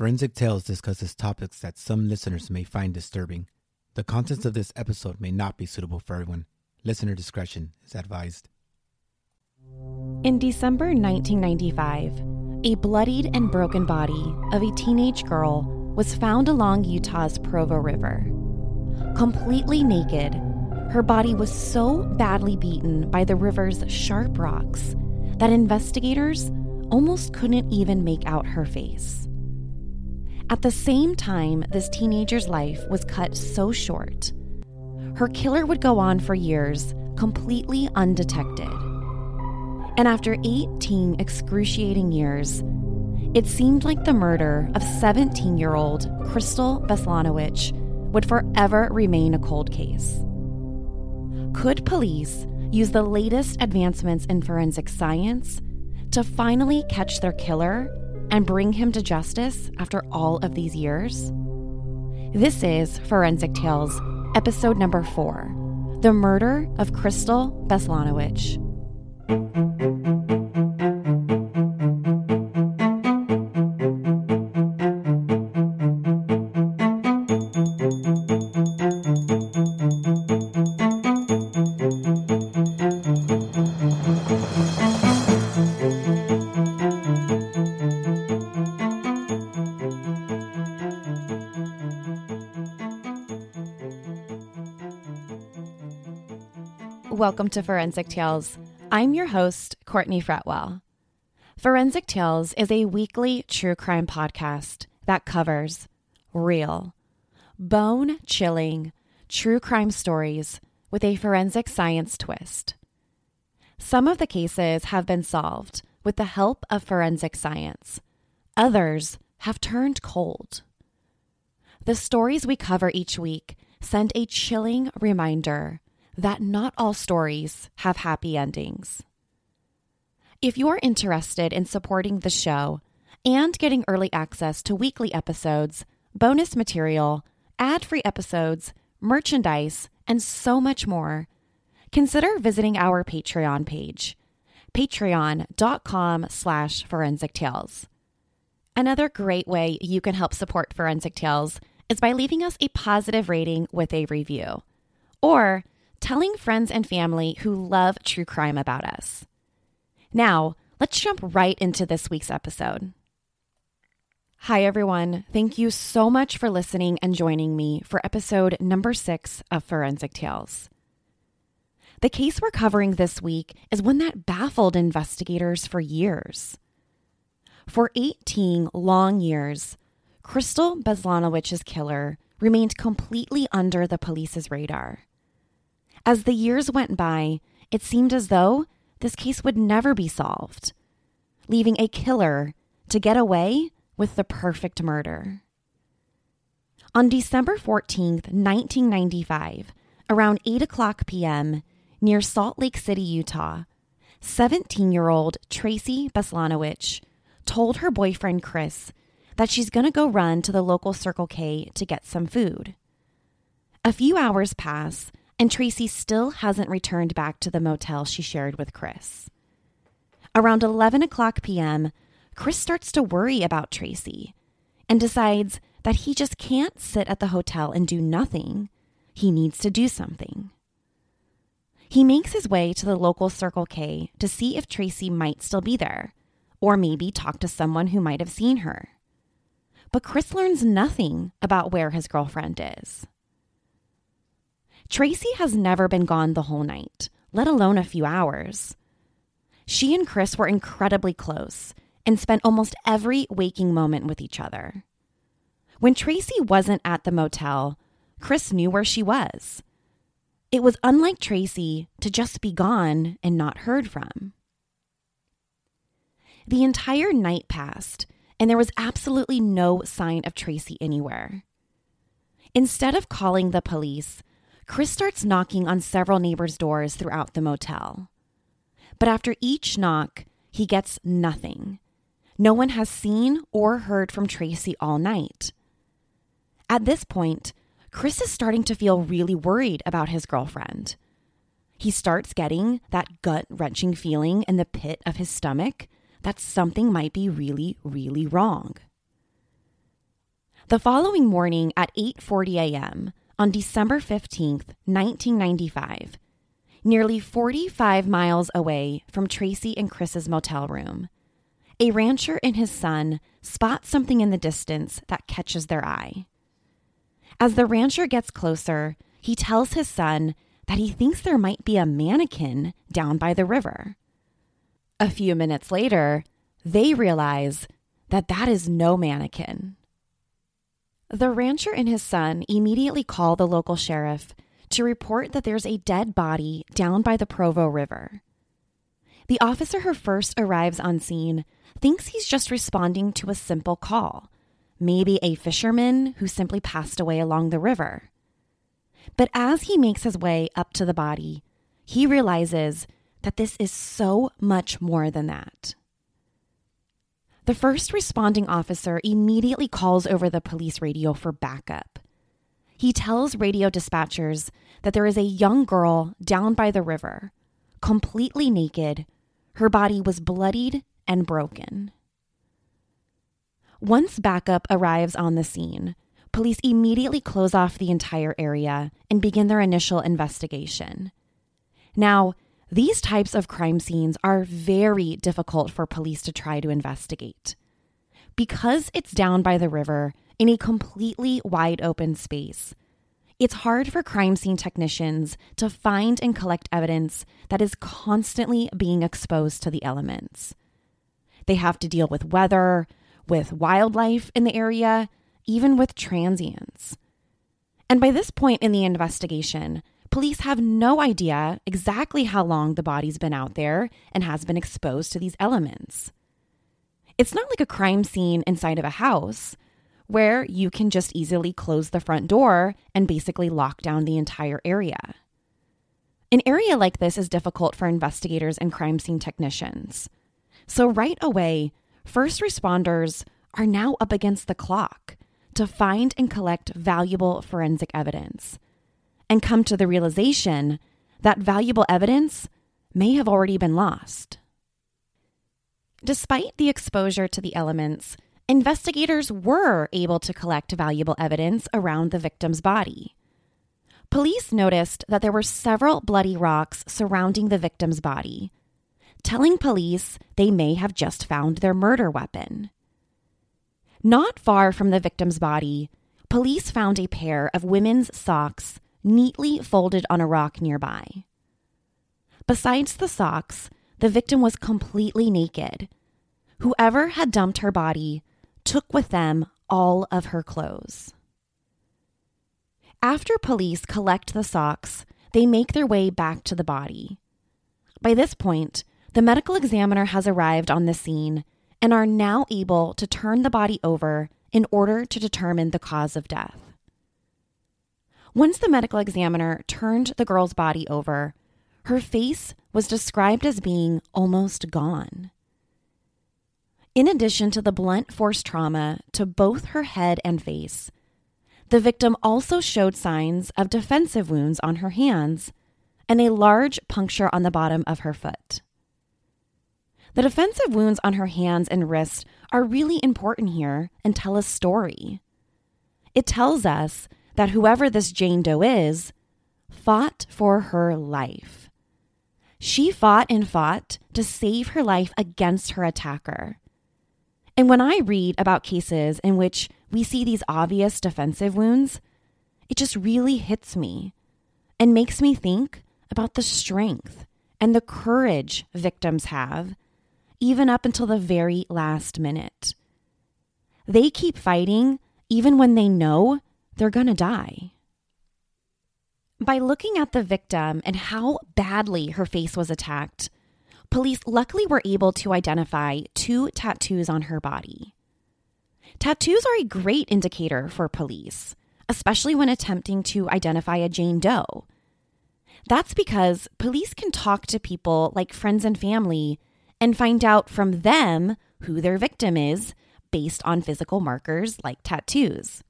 Forensic Tales discusses topics that some listeners may find disturbing. The contents of this episode may not be suitable for everyone. Listener discretion is advised. In December 1995, a bloodied and broken body of a teenage girl was found along Utah's Provo River. Completely naked, her body was so badly beaten by the river's sharp rocks that investigators almost couldn't even make out her face. At the same time, this teenager's life was cut so short, her killer would go on for years, completely undetected. And after 18 excruciating years, it seemed like the murder of 17 year old Crystal Beslanowitch would forever remain a cold case. Could police use the latest advancements in forensic science to finally catch their killer and bring him to justice after all of these years? This is Forensic Tales, episode number four The Murder of Crystal Beslanowitch. Welcome to Forensic Tales. I'm your host, Courtney Fretwell. Forensic Tales is a weekly true crime podcast that covers real, bone chilling true crime stories with a forensic science twist. Some of the cases have been solved with the help of forensic science, others have turned cold. The stories we cover each week send a chilling reminder that not all stories have happy endings. If you're interested in supporting the show and getting early access to weekly episodes, bonus material, ad free episodes, merchandise, and so much more, consider visiting our Patreon page, patreon.com slash forensic tales. Another great way you can help support Forensic Tales is by leaving us a positive rating with a review. Or telling friends and family who love true crime about us. Now, let's jump right into this week's episode. Hi, everyone. Thank you so much for listening and joining me for episode number six of Forensic Tales. The case we're covering this week is one that baffled investigators for years. For 18 long years, Crystal Beslanowitch's killer remained completely under the police's radar. As the years went by, it seemed as though this case would never be solved, leaving a killer to get away with the perfect murder. On December 14th, 1995, around 8 o'clock p.m., near Salt Lake City, Utah, 17 year old Tracy Beslanowitch told her boyfriend Chris that she's going to go run to the local Circle K to get some food. A few hours pass, and Tracy still hasn't returned back to the motel she shared with Chris. Around 11 o'clock p.m., Chris starts to worry about Tracy and decides that he just can't sit at the hotel and do nothing. He needs to do something. He makes his way to the local Circle K to see if Tracy might still be there, or maybe talk to someone who might have seen her. But Chris learns nothing about where his girlfriend is. Tracy has never been gone the whole night, let alone a few hours. She and Chris were incredibly close and spent almost every waking moment with each other. When Tracy wasn't at the motel, Chris knew where she was. It was unlike Tracy to just be gone and not heard from. The entire night passed, and there was absolutely no sign of Tracy anywhere. Instead of calling the police, Chris starts knocking on several neighbors' doors throughout the motel. But after each knock, he gets nothing. No one has seen or heard from Tracy all night. At this point, Chris is starting to feel really worried about his girlfriend. He starts getting that gut wrenching feeling in the pit of his stomach that something might be really, really wrong. The following morning at 8:40 a.m. on December 15th, 1995, nearly 45 miles away from Tracy and Chris's motel room, a rancher and his son spot something in the distance that catches their eye. As the rancher gets closer, he tells his son that he thinks there might be a mannequin down by the river. A few minutes later, they realize that that is no mannequin. The rancher and his son immediately call the local sheriff to report that there's a dead body down by the Provo River. The officer who first arrives on scene thinks he's just responding to a simple call, maybe a fisherman who simply passed away along the river. But as he makes his way up to the body, he realizes that this is so much more than that. The first responding officer immediately calls over the police radio for backup. He tells radio dispatchers that there is a young girl down by the river, completely naked. Her body was bloodied and broken. Once backup arrives on the scene, police immediately close off the entire area and begin their initial investigation. Now, these types of crime scenes are very difficult for police to try to investigate. Because it's down by the river in a completely wide open space, it's hard for crime scene technicians to find and collect evidence that is constantly being exposed to the elements. They have to deal with weather, with wildlife in the area, even with transients. And by this point in the investigation, Police have no idea exactly how long the body's been out there and has been exposed to these elements. It's not like a crime scene inside of a house where you can just easily close the front door and basically lock down the entire area. An area like this is difficult for investigators and crime scene technicians. So, right away, first responders are now up against the clock to find and collect valuable forensic evidence and come to the realization that valuable evidence may have already been lost. Despite the exposure to the elements, investigators were able to collect valuable evidence around the victim's body. Police noticed that there were several bloody rocks surrounding the victim's body, telling police they may have just found their murder weapon. Not far from the victim's body, police found a pair of women's socks neatly folded on a rock nearby. Besides the socks, the victim was completely naked. Whoever had dumped her body took with them all of her clothes. After police collect the socks, they make their way back to the body. By this point, the medical examiner has arrived on the scene and are now able to turn the body over in order to determine the cause of death. Once the medical examiner turned the girl's body over, her face was described as being almost gone. In addition to the blunt force trauma to both her head and face, the victim also showed signs of defensive wounds on her hands and a large puncture on the bottom of her foot. The defensive wounds on her hands and wrists are really important here and tell a story. It tells us that whoever this Jane Doe is fought for her life. She fought and fought to save her life against her attacker. And when I read about cases in which we see these obvious defensive wounds, it just really hits me and makes me think about the strength and the courage victims have, even up until the very last minute. They keep fighting even when they know they're going to die. By looking at the victim and how badly her face was attacked, police luckily were able to identify two tattoos on her body. Tattoos are a great indicator for police, especially when attempting to identify a Jane Doe. That's because police can talk to people like friends and family and find out from them who their victim is based on physical markers like tattoos.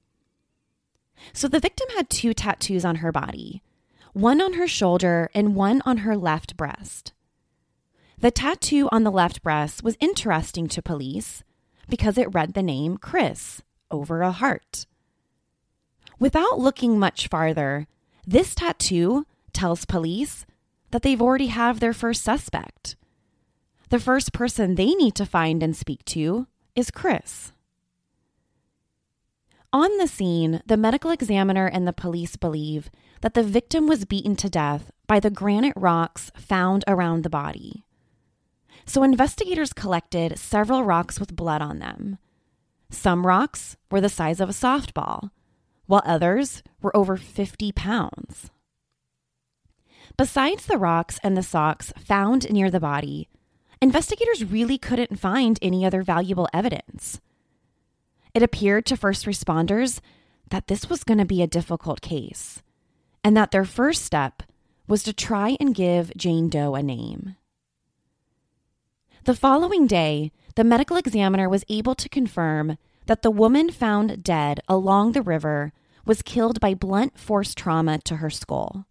So the victim had two tattoos on her body one on her shoulder and one on her left breast. The tattoo on the left breast was interesting to police because it read the name Chris over a heart. Without looking much farther, this tattoo tells police that they've already have their first suspect. The first person they need to find and speak to is Chris. On the scene, the medical examiner and the police believe that the victim was beaten to death by the granite rocks found around the body. So investigators collected several rocks with blood on them. Some rocks were the size of a softball, while others were over 50 pounds. Besides the rocks and the socks found near the body, investigators really couldn't find any other valuable evidence. It appeared to first responders that this was going to be a difficult case, and that their first step was to try and give Jane Doe a name. The following day, the medical examiner was able to confirm that the woman found dead along the river was killed by blunt force trauma to her skull.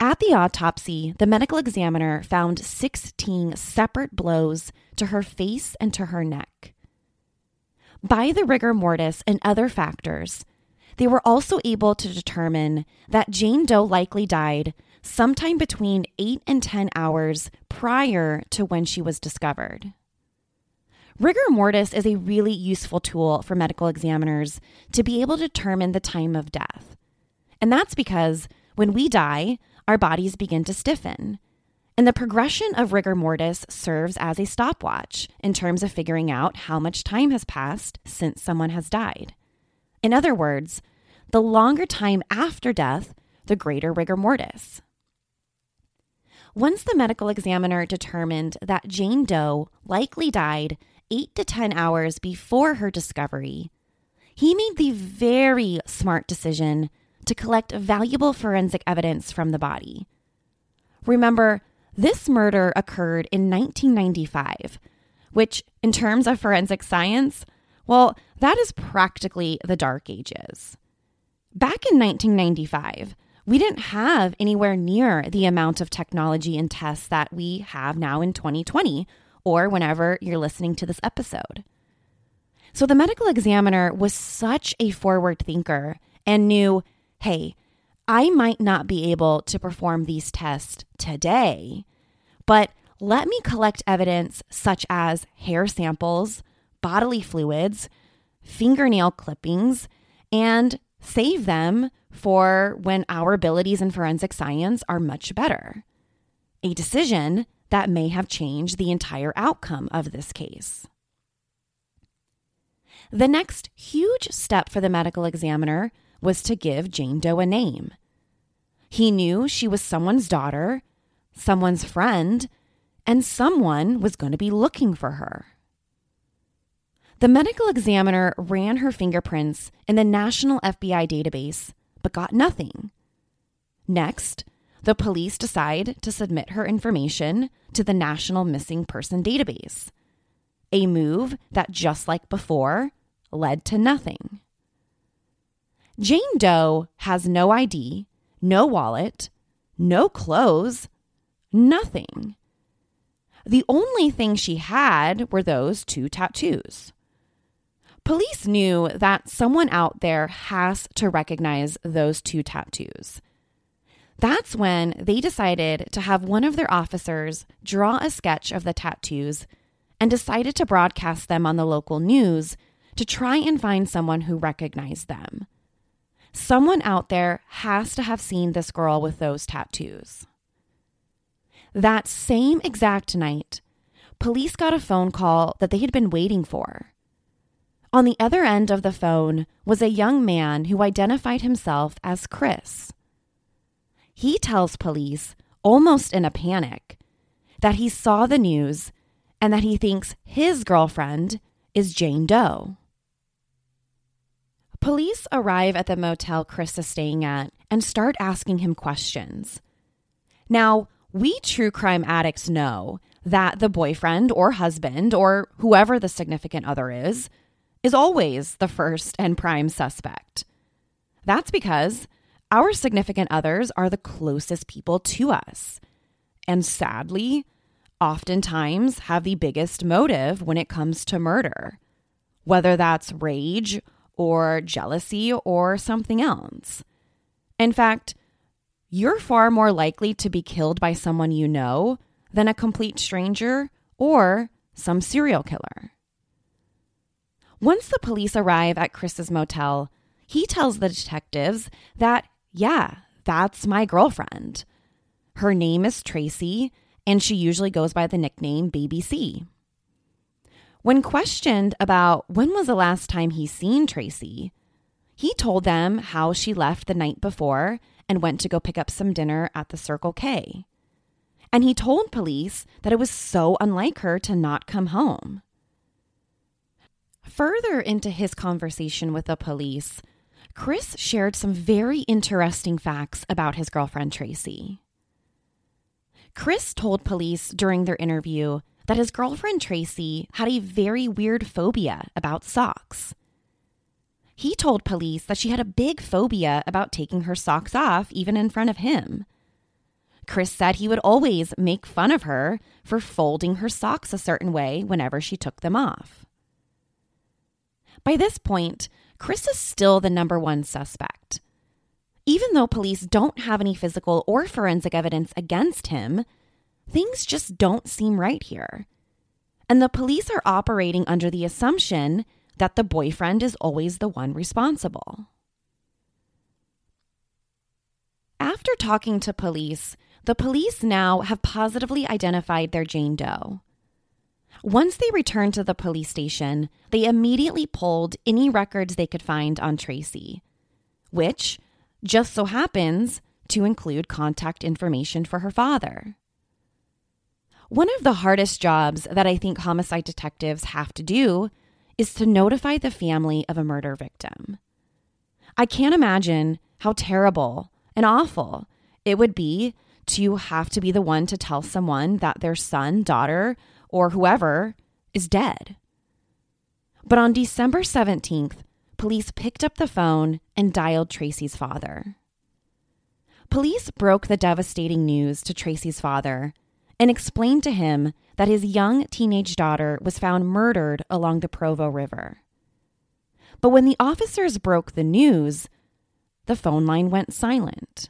At the autopsy, the medical examiner found 16 separate blows to her face and to her neck. By the rigor mortis and other factors, they were also able to determine that Jane Doe likely died sometime between 8 and 10 hours prior to when she was discovered. Rigor mortis is a really useful tool for medical examiners to be able to determine the time of death. And that's because when we die, our bodies begin to stiffen. And the progression of rigor mortis serves as a stopwatch in terms of figuring out how much time has passed since someone has died. In other words, the longer time after death, the greater rigor mortis. Once the medical examiner determined that Jane Doe likely died 8 to 10 hours before her discovery, he made the very smart decision to collect valuable forensic evidence from the body. Remember, this murder occurred in 1995, which, in terms of forensic science, well, that is practically the Dark Ages. Back in 1995, we didn't have anywhere near the amount of technology and tests that we have now in 2020 or whenever you're listening to this episode. So the medical examiner was such a forward thinker and knew hey, I might not be able to perform these tests today, but let me collect evidence such as hair samples, bodily fluids, fingernail clippings, and save them for when our abilities in forensic science are much better. A decision that may have changed the entire outcome of this case. The next huge step for the medical examiner was to give Jane Doe a name. He knew she was someone's daughter, someone's friend, and someone was going to be looking for her. The medical examiner ran her fingerprints in the National FBI database, but got nothing. Next, the police decide to submit her information to the National Missing Person Database, a move that, just like before, led to nothing. Jane Doe has no ID, no wallet, no clothes, nothing. The only thing she had were those two tattoos. Police knew that someone out there has to recognize those two tattoos. That's when they decided to have one of their officers draw a sketch of the tattoos and decided to broadcast them on the local news to try and find someone who recognized them. Someone out there has to have seen this girl with those tattoos. That same exact night, police got a phone call that they had been waiting for. On the other end of the phone was a young man who identified himself as Chris. He tells police, almost in a panic, that he saw the news and that he thinks his girlfriend is Jane Doe. Police arrive at the motel Chris is staying at and start asking him questions. Now, we true crime addicts know that the boyfriend or husband or whoever the significant other is is always the first and prime suspect. That's because our significant others are the closest people to us. And sadly, oftentimes have the biggest motive when it comes to murder. Whether that's rage or jealousy or something else. In fact, you're far more likely to be killed by someone you know than a complete stranger or some serial killer. Once the police arrive at Chris's motel, he tells the detectives that, yeah, that's my girlfriend. Her name is Tracy, and she usually goes by the nickname Baby C. When questioned about when was the last time he seen Tracy, he told them how she left the night before and went to go pick up some dinner at the Circle K. And he told police that it was so unlike her to not come home. Further into his conversation with the police, Chris shared some very interesting facts about his girlfriend Tracy. Chris told police during their interview that his girlfriend Tracy had a very weird phobia about socks. He told police that she had a big phobia about taking her socks off, even in front of him. Chris said he would always make fun of her for folding her socks a certain way whenever she took them off. By this point, Chris is still the number one suspect. Even though police don't have any physical or forensic evidence against him, things just don't seem right here. And the police are operating under the assumption that the boyfriend is always the one responsible. After talking to police, the police now have positively identified their Jane Doe. Once they returned to the police station, they immediately pulled any records they could find on Tracy, which just so happens to include contact information for her father. One of the hardest jobs that I think homicide detectives have to do is to notify the family of a murder victim. I can't imagine how terrible and awful it would be to have to be the one to tell someone that their son, daughter, or whoever is dead. But on December 17th, police picked up the phone and dialed Tracy's father. Police broke the devastating news to Tracy's father and explained to him that his young teenage daughter was found murdered along the Provo River. But when the officers broke the news, the phone line went silent.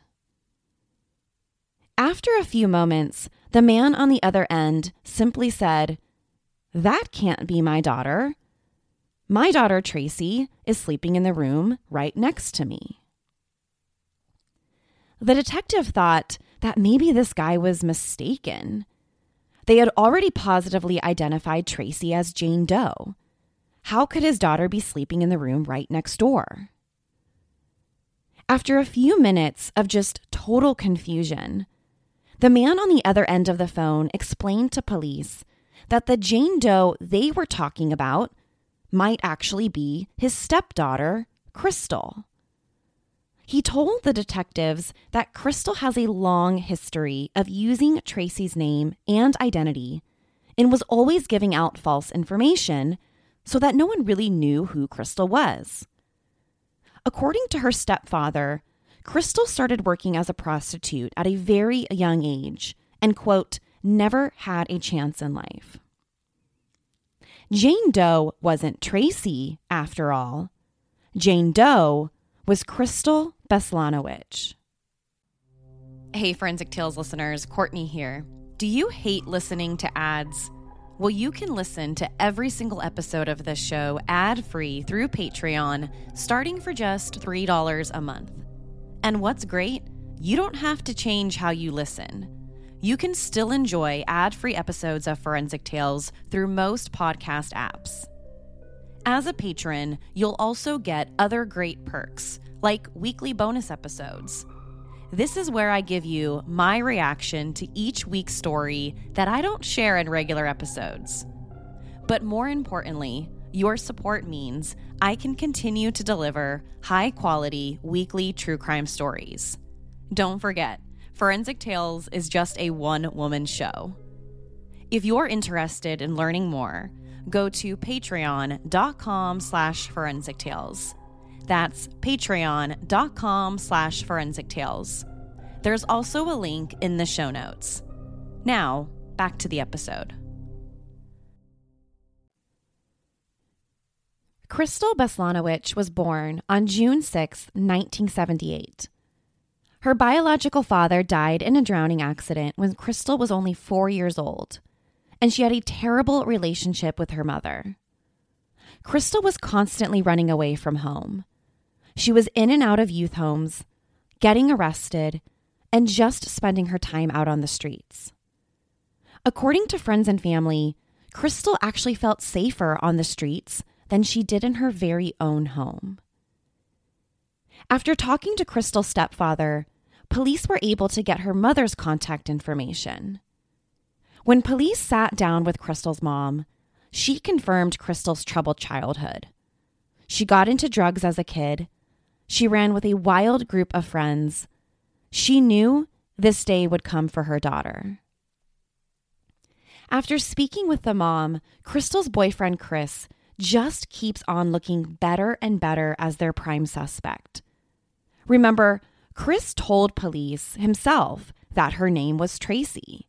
After a few moments, the man on the other end simply said, That can't be my daughter. My daughter, Tracy, is sleeping in the room right next to me. The detective thought that maybe this guy was mistaken. They had already positively identified Tracy as Jane Doe. How could his daughter be sleeping in the room right next door? After a few minutes of just total confusion, the man on the other end of the phone explained to police that the Jane Doe they were talking about might actually be his stepdaughter, Crystal. He told the detectives that Crystal has a long history of using Tracy's name and identity and was always giving out false information so that no one really knew who Crystal was. According to her stepfather, Crystal started working as a prostitute at a very young age and, quote, never had a chance in life. Jane Doe wasn't Tracy, after all. Jane Doe was Crystal Beslanowitch. Hey, Forensic Tales listeners, Courtney here. Do you hate listening to ads? Well, you can listen to every single episode of this show ad free through Patreon, starting for just $3 a month. And what's great, you don't have to change how you listen. You can still enjoy ad free episodes of Forensic Tales through most podcast apps. As a patron, you'll also get other great perks, like weekly bonus episodes. This is where I give you my reaction to each week's story that I don't share in regular episodes. But more importantly, your support means I can continue to deliver high quality weekly true crime stories. Don't forget, Forensic Tales is just a one woman show. If you're interested in learning more, go to patreon.com slash forensic tales. That's patreon.com slash forensic tales. There's also a link in the show notes. Now, back to the episode. Crystal Beslanowitch was born on June 6, 1978. Her biological father died in a drowning accident when Crystal was only four years old, and she had a terrible relationship with her mother. Crystal was constantly running away from home. She was in and out of youth homes, getting arrested, and just spending her time out on the streets. According to friends and family, Crystal actually felt safer on the streets than she did in her very own home. After talking to Crystal's stepfather, police were able to get her mother's contact information. When police sat down with Crystal's mom, she confirmed Crystal's troubled childhood. She got into drugs as a kid. She ran with a wild group of friends. She knew this day would come for her daughter. After speaking with the mom, Crystal's boyfriend Chris just keeps on looking better and better as their prime suspect. Remember, Chris told police himself that her name was Tracy.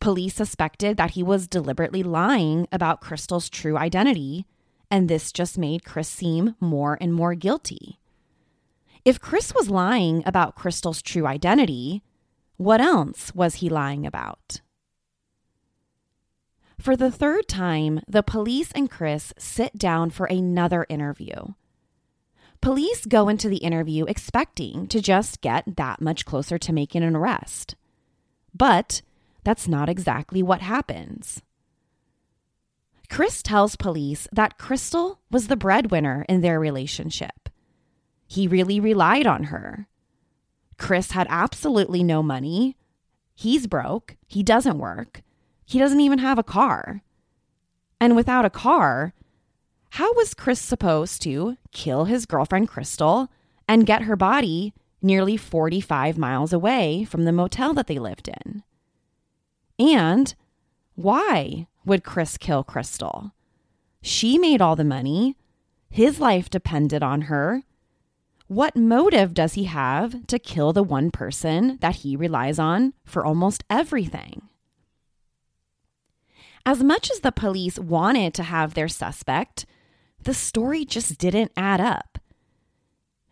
Police suspected that he was deliberately lying about Crystal's true identity, and this just made Chris seem more and more guilty. If Chris was lying about Crystal's true identity, what else was he lying about? For the third time, the police and Chris sit down for another interview. Police go into the interview expecting to just get that much closer to making an arrest. But that's not exactly what happens. Chris tells police that Crystal was the breadwinner in their relationship. He really relied on her. Chris had absolutely no money. He's broke. He doesn't work. He doesn't even have a car. And without a car, how was Chris supposed to kill his girlfriend Crystal and get her body nearly 45 miles away from the motel that they lived in? And why would Chris kill Crystal? She made all the money. His life depended on her. What motive does he have to kill the one person that he relies on for almost everything? As much as the police wanted to have their suspect, the story just didn't add up.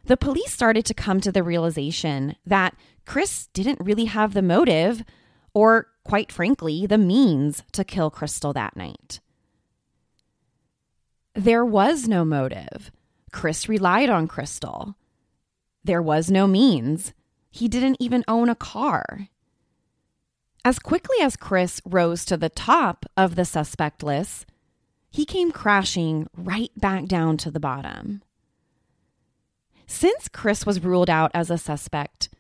The police started to come to the realization that Chris didn't really have the motive, or quite frankly, the means to kill Crystal that night. There was no motive. Chris relied on Crystal. There was no means. He didn't even own a car. As quickly as Chris rose to the top of the suspect list, he came crashing right back down to the bottom. Since Chris was ruled out as a suspect,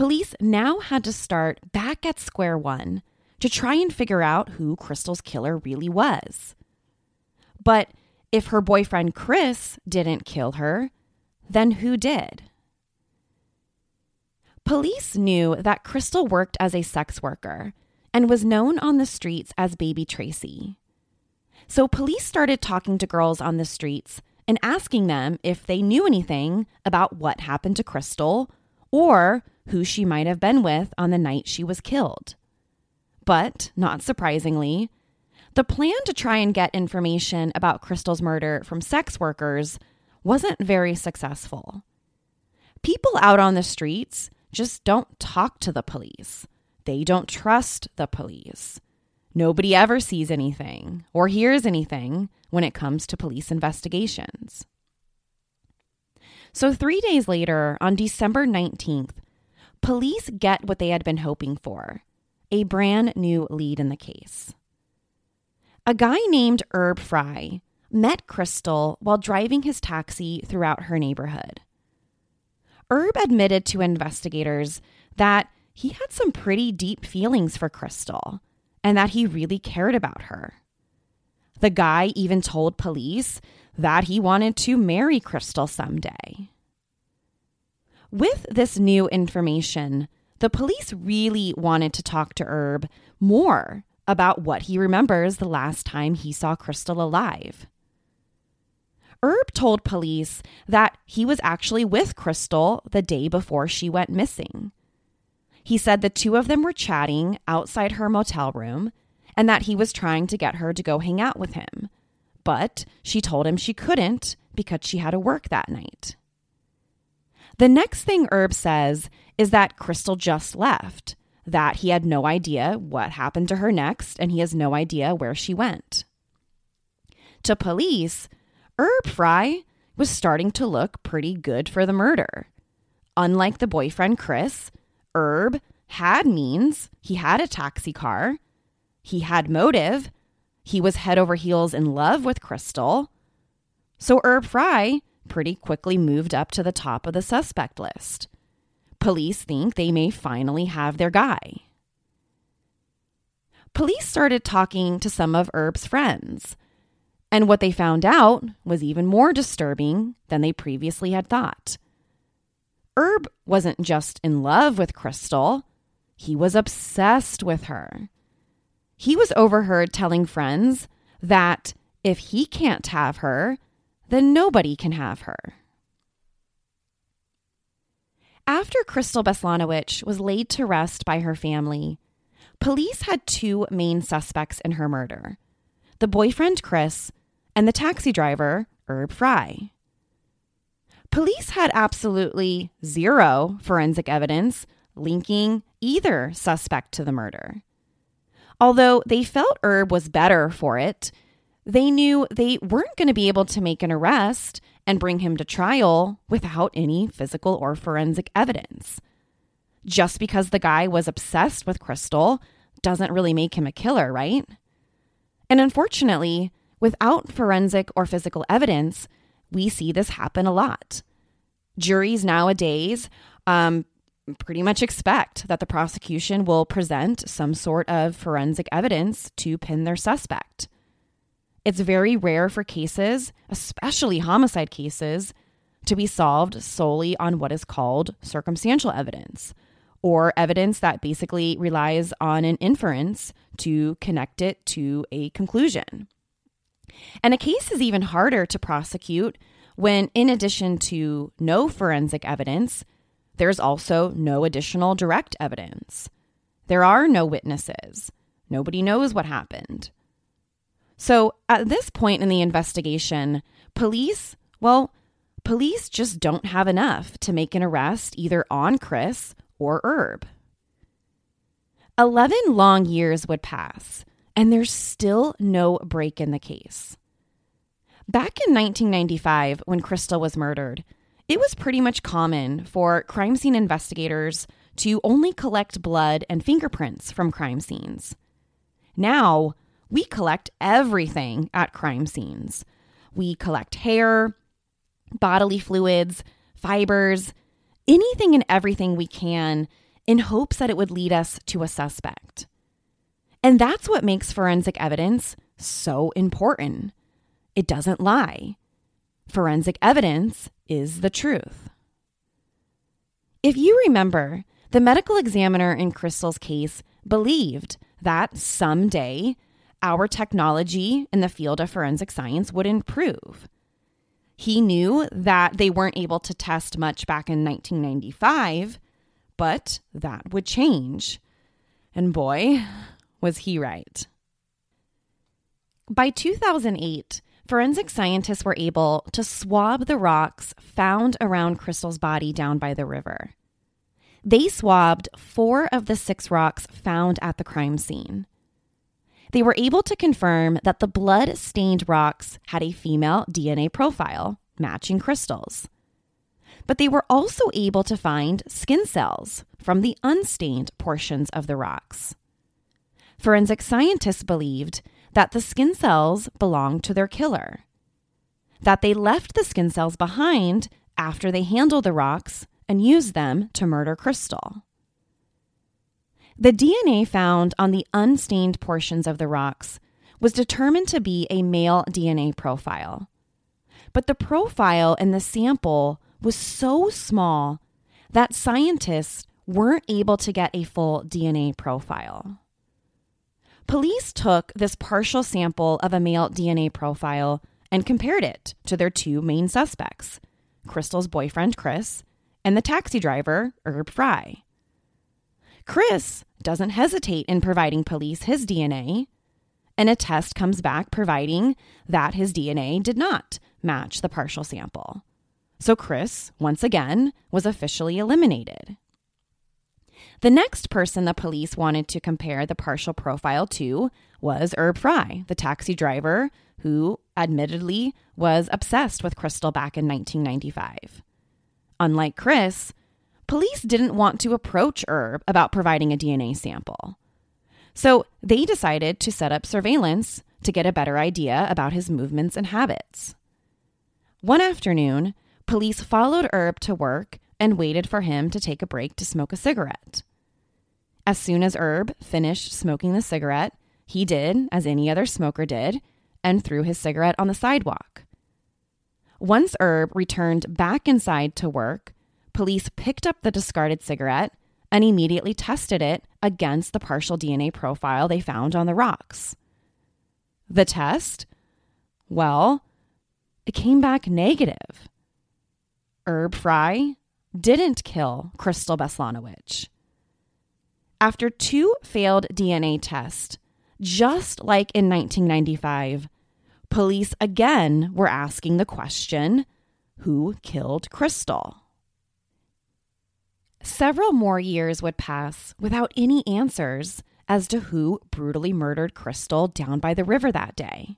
police now had to start back at square one to try and figure out who Crystal's killer really was. But if her boyfriend Chris didn't kill her, then who did? Police knew that Crystal worked as a sex worker and was known on the streets as Baby Tracy. So police started talking to girls on the streets and asking them if they knew anything about what happened to Crystal or who she might have been with on the night she was killed. But, not surprisingly, the plan to try and get information about Crystal's murder from sex workers wasn't very successful. People out on the streets just don't talk to the police. They don't trust the police. Nobody ever sees anything or hears anything when it comes to police investigations. So, three days later, on December 19th, police get what they had been hoping for a brand new lead in the case. A guy named Herb Fry met Crystal while driving his taxi throughout her neighborhood. Herb admitted to investigators that he had some pretty deep feelings for Crystal and that he really cared about her. The guy even told police that he wanted to marry Crystal someday. With this new information, the police really wanted to talk to Herb more about what he remembers the last time he saw Crystal alive. Herb told police that he was actually with Crystal the day before she went missing. He said the two of them were chatting outside her motel room and that he was trying to get her to go hang out with him. But she told him she couldn't because she had to work that night. The next thing Herb says is that Crystal just left, that he had no idea what happened to her next, and he has no idea where she went. To police, Herb Fry was starting to look pretty good for the murder. Unlike the boyfriend Chris, Herb had means, he had a taxi car, he had motive, he was head over heels in love with Crystal. So Herb Fry pretty quickly moved up to the top of the suspect list. Police think they may finally have their guy. Police started talking to some of Herb's friends, and what they found out was even more disturbing than they previously had thought. Herb wasn't just in love with Crystal, he was obsessed with her. He was overheard telling friends that if he can't have her, then nobody can have her. After Crystal Beslanowitch was laid to rest by her family, police had two main suspects in her murder the boyfriend, Chris, and the taxi driver, Herb Fry. Police had absolutely zero forensic evidence linking either suspect to the murder. Although they felt Herb was better for it, they knew they weren't going to be able to make an arrest and bring him to trial without any physical or forensic evidence. Just because the guy was obsessed with Crystal doesn't really make him a killer, right? And unfortunately, without forensic or physical evidence, we see this happen a lot. Juries nowadays um, pretty much expect that the prosecution will present some sort of forensic evidence to pin their suspect. It's very rare for cases, especially homicide cases, to be solved solely on what is called circumstantial evidence, or evidence that basically relies on an inference to connect it to a conclusion. And a case is even harder to prosecute when, in addition to no forensic evidence, there's also no additional direct evidence. There are no witnesses. Nobody knows what happened. So at this point in the investigation, police, well, police just don't have enough to make an arrest either on Chris or Herb. 11 long years would pass, and there's still no break in the case. Back in 1995, when Crystal was murdered, it was pretty much common for crime scene investigators to only collect blood and fingerprints from crime scenes. Now, we collect everything at crime scenes. We collect hair, bodily fluids, fibers, anything and everything we can in hopes that it would lead us to a suspect. And that's what makes forensic evidence so important. It doesn't lie. Forensic evidence is the truth. If you remember, the medical examiner in Crystal's case believed that someday our technology in the field of forensic science would improve. He knew that they weren't able to test much back in 1995, but that would change. And boy, was he right. By 2008, forensic scientists were able to swab the rocks found around Crystal's body down by the river. They swabbed four of the six rocks found at the crime scene they were able to confirm that the blood stained rocks had a female DNA profile matching crystals. But they were also able to find skin cells from the unstained portions of the rocks. Forensic scientists believed that the skin cells belonged to their killer, that they left the skin cells behind after they handled the rocks and used them to murder Crystal. The DNA found on the unstained portions of the rocks was determined to be a male DNA profile. But the profile in the sample was so small that scientists weren't able to get a full DNA profile. Police took this partial sample of a male DNA profile and compared it to their two main suspects Crystal's boyfriend, Chris, and the taxi driver, Herb Fry. Chris doesn't hesitate in providing police his DNA, and a test comes back providing that his DNA did not match the partial sample. So Chris, once again, was officially eliminated. The next person the police wanted to compare the partial profile to was Herb Fry, the taxi driver who admittedly was obsessed with Crystal back in 1995. Unlike Chris, police didn't want to approach Herb about providing a DNA sample. So they decided to set up surveillance to get a better idea about his movements and habits. One afternoon, police followed Herb to work and waited for him to take a break to smoke a cigarette. As soon as Herb finished smoking the cigarette, he did as any other smoker did and threw his cigarette on the sidewalk. Once Herb returned back inside to work, police picked up the discarded cigarette and immediately tested it against the partial DNA profile they found on the rocks. The test? Well, it came back negative. Herb Fry didn't kill Crystal Beslanowitch. After two failed DNA tests, just like in 1995, police again were asking the question who killed Crystal? Several more years would pass without any answers as to who brutally murdered Crystal down by the river that day.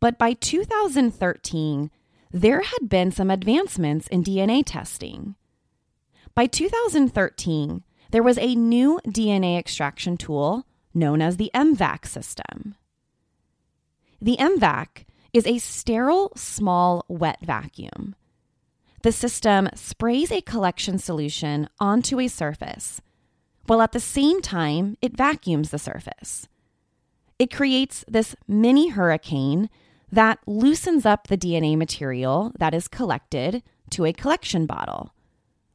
But by 2013, there had been some advancements in DNA testing. By 2013, there was a new DNA extraction tool known as the MVAC system. The MVAC is a sterile, small, wet vacuum the system sprays a collection solution onto a surface, while at the same time it vacuums the surface. It creates this mini hurricane that loosens up the DNA material that is collected to a collection bottle,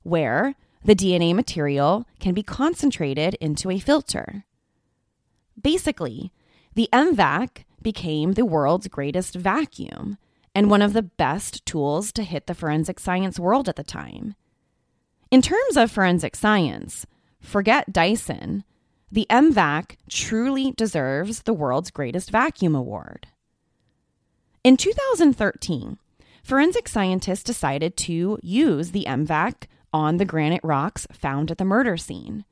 where the DNA material can be concentrated into a filter. Basically, the MVAC became the world's greatest vacuum and one of the best tools to hit the forensic science world at the time. In terms of forensic science, forget Dyson. The MVAC truly deserves the world's greatest vacuum award. In 2013, forensic scientists decided to use the MVAC on the granite rocks found at the murder scene.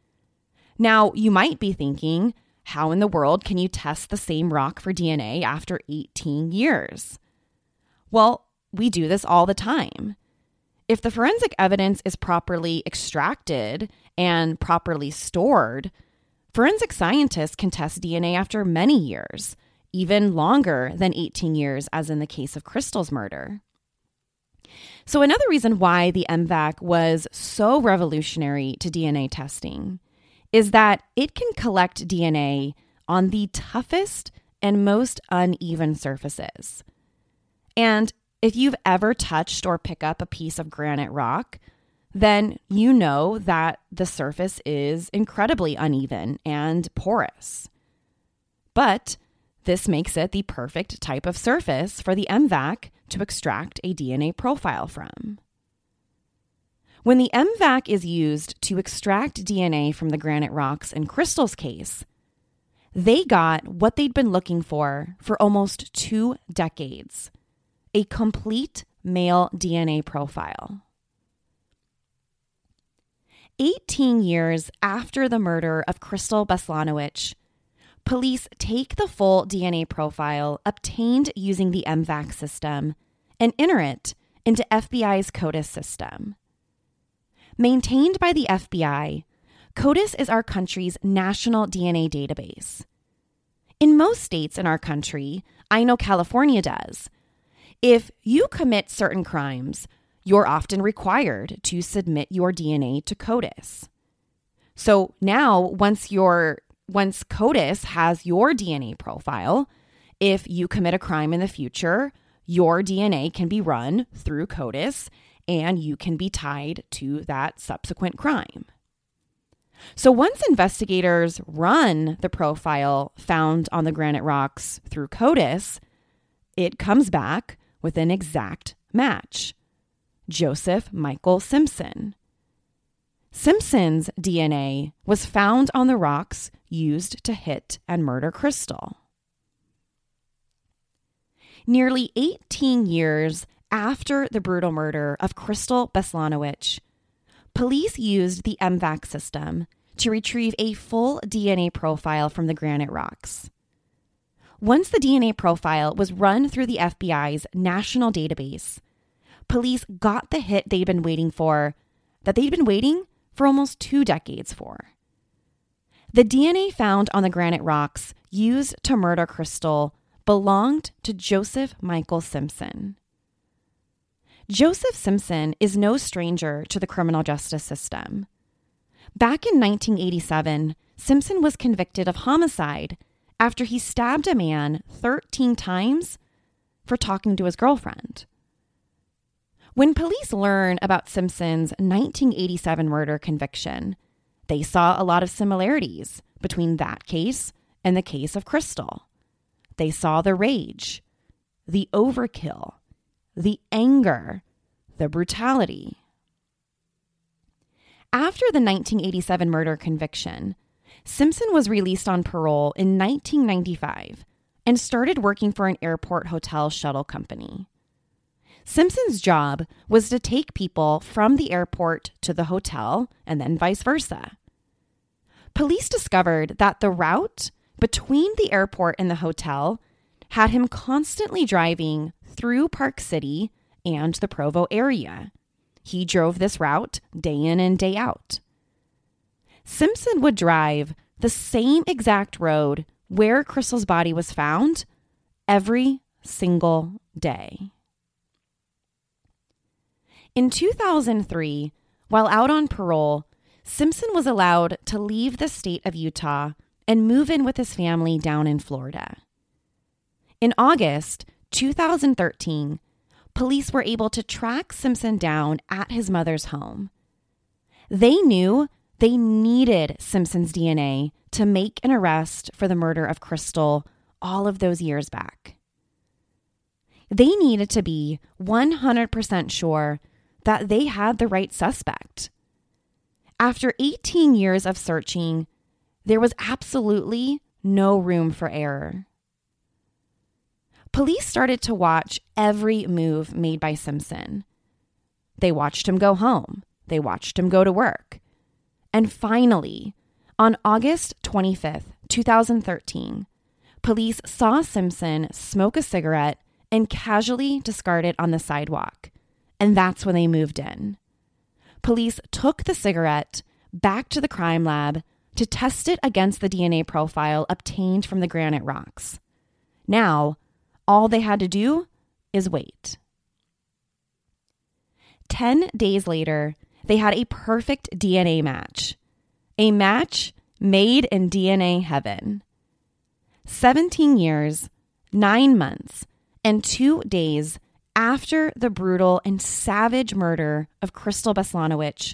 Now, you might be thinking, how in the world can you test the same rock for DNA after 18 years? Well, we do this all the time. If the forensic evidence is properly extracted and properly stored, forensic scientists can test DNA after many years, even longer than 18 years, as in the case of Crystal's murder. So, another reason why the MVAC was so revolutionary to DNA testing is that it can collect DNA on the toughest and most uneven surfaces. And if you've ever touched or pick up a piece of granite rock, then you know that the surface is incredibly uneven and porous. But this makes it the perfect type of surface for the MVAC to extract a DNA profile from. When the MVAC is used to extract DNA from the granite rocks in Crystal's case, they got what they'd been looking for for almost two decades a complete male DNA profile. 18 years after the murder of Crystal Beslanowitch, police take the full DNA profile obtained using the MVAC system and enter it into FBI's CODIS system. Maintained by the FBI, CODIS is our country's national DNA database. In most states in our country, I know California does, if you commit certain crimes, you're often required to submit your DNA to CODIS. So now, once your once CODIS has your DNA profile, if you commit a crime in the future, your DNA can be run through CODIS and you can be tied to that subsequent crime. So once investigators run the profile found on the granite rocks through CODIS, it comes back with an exact match Joseph Michael Simpson. Simpson's DNA was found on the rocks used to hit and murder Crystal. Nearly 18 years after the brutal murder of Crystal Beslanowitch, police used the MVAC system to retrieve a full DNA profile from the granite rocks. Once the DNA profile was run through the FBI's national database, police got the hit they'd been waiting for, that they'd been waiting for almost two decades for. The DNA found on the granite rocks used to murder Crystal belonged to Joseph Michael Simpson. Joseph Simpson is no stranger to the criminal justice system. Back in 1987, Simpson was convicted of homicide after he stabbed a man 13 times for talking to his girlfriend. When police learned about Simpson's 1987 murder conviction, they saw a lot of similarities between that case and the case of Crystal. They saw the rage, the overkill, the anger, the brutality. After the 1987 murder conviction, Simpson was released on parole in 1995 and started working for an airport hotel shuttle company. Simpson's job was to take people from the airport to the hotel and then vice versa. Police discovered that the route between the airport and the hotel had him constantly driving through Park City and the Provo area. He drove this route day in and day out. Simpson would drive the same exact road where Crystal's body was found every single day. In 2003, while out on parole, Simpson was allowed to leave the state of Utah and move in with his family down in Florida. In August 2013, police were able to track Simpson down at his mother's home. They knew they needed Simpson's DNA to make an arrest for the murder of Crystal all of those years back. They needed to be 100% sure that they had the right suspect. After 18 years of searching, there was absolutely no room for error. Police started to watch every move made by Simpson. They watched him go home, they watched him go to work. And finally, on August 25th, 2013, police saw Simpson smoke a cigarette and casually discard it on the sidewalk. And that's when they moved in. Police took the cigarette back to the crime lab to test it against the DNA profile obtained from the granite rocks. Now, all they had to do is wait. 10 days later, they had a perfect DNA match. A match made in DNA heaven. 17 years, 9 months, and 2 days after the brutal and savage murder of Crystal Beslanowitch,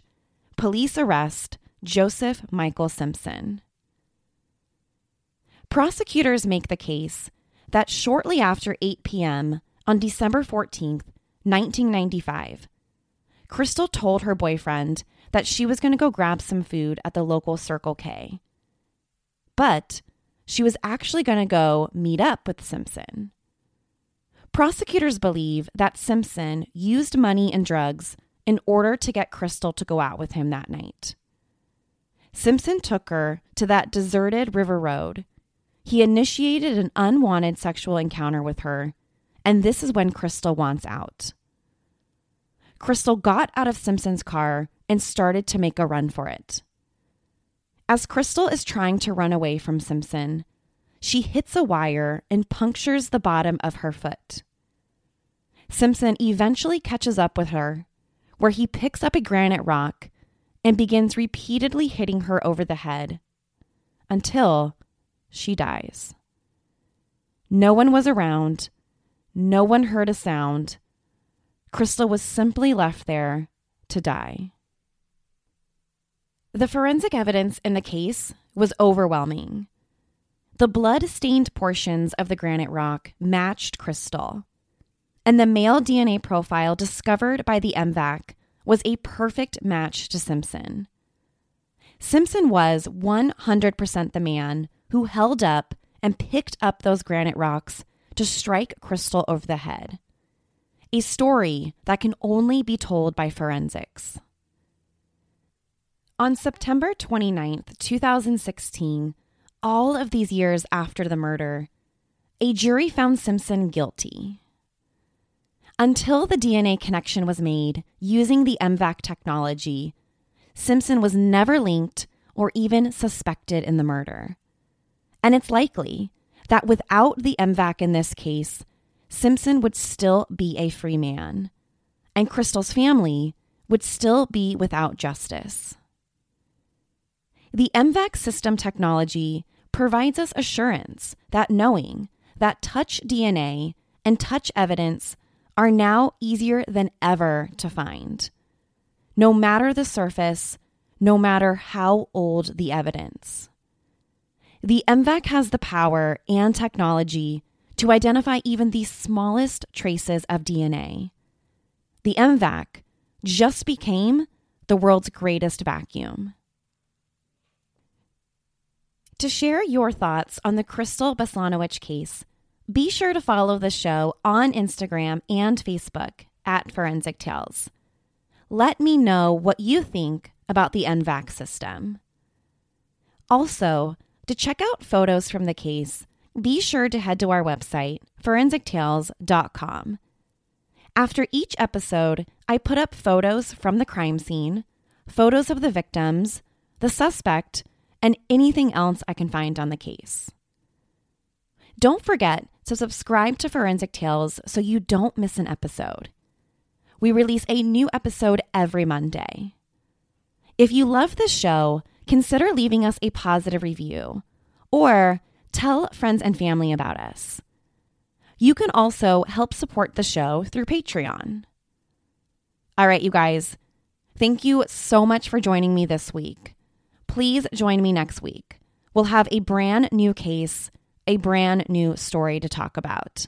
police arrest Joseph Michael Simpson. Prosecutors make the case that shortly after 8 p.m. on December 14th, 1995, Crystal told her boyfriend that she was going to go grab some food at the local Circle K. But she was actually going to go meet up with Simpson. Prosecutors believe that Simpson used money and drugs in order to get Crystal to go out with him that night. Simpson took her to that deserted river road he initiated an unwanted sexual encounter with her, and this is when Crystal wants out. Crystal got out of Simpson's car and started to make a run for it. As Crystal is trying to run away from Simpson, she hits a wire and punctures the bottom of her foot. Simpson eventually catches up with her, where he picks up a granite rock and begins repeatedly hitting her over the head until she dies. No one was around. No one heard a sound. Crystal was simply left there to die. The forensic evidence in the case was overwhelming. The blood stained portions of the granite rock matched Crystal, and the male DNA profile discovered by the MVAC was a perfect match to Simpson. Simpson was 100% the man who held up and picked up those granite rocks to strike Crystal over the head. A story that can only be told by forensics. On September 29th, 2016, all of these years after the murder, a jury found Simpson guilty. Until the DNA connection was made using the MVAC technology, Simpson was never linked or even suspected in the murder. And it's likely that without the MVAC in this case, Simpson would still be a free man, and Crystal's family would still be without justice. The MVAC system technology provides us assurance that knowing that touch DNA and touch evidence are now easier than ever to find. No matter the surface, no matter how old the evidence. The MVAC has the power and technology to identify even the smallest traces of DNA. The MVAC just became the world's greatest vacuum. To share your thoughts on the Crystal Beslanowitch case, be sure to follow the show on Instagram and Facebook at Forensic Tales. Let me know what you think about the MVAC system. Also, to check out photos from the case, be sure to head to our website, forensictales.com. After each episode, I put up photos from the crime scene, photos of the victims, the suspect, and anything else I can find on the case. Don't forget to subscribe to Forensic Tales so you don't miss an episode. We release a new episode every Monday. If you love this show, consider leaving us a positive review or tell friends and family about us. You can also help support the show through Patreon. All right, you guys, thank you so much for joining me this week. Please join me next week. We'll have a brand new case, a brand new story to talk about.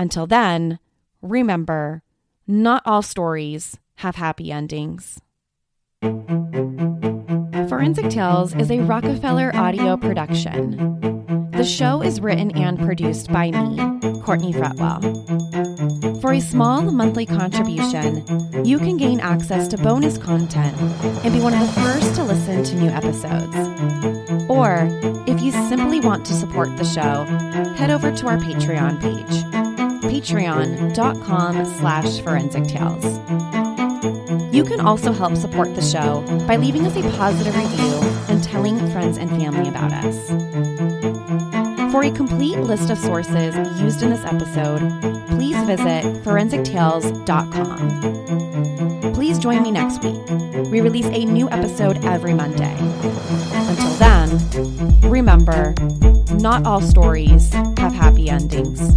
Until then, remember not all stories have happy endings. Forensic Tales is a Rockefeller audio production. The show is written and produced by me, Courtney Fretwell. For a small monthly contribution, you can gain access to bonus content and be one of the first to listen to new episodes. Or, if you simply want to support the show, head over to our Patreon page, patreon.com slash forensic tales. You can also help support the show by leaving us a positive review and telling friends and family about us. For a complete list of sources used in this episode, please visit forensictales.com. Please join me next week. We release a new episode every Monday. Until then, remember, not all stories have happy endings.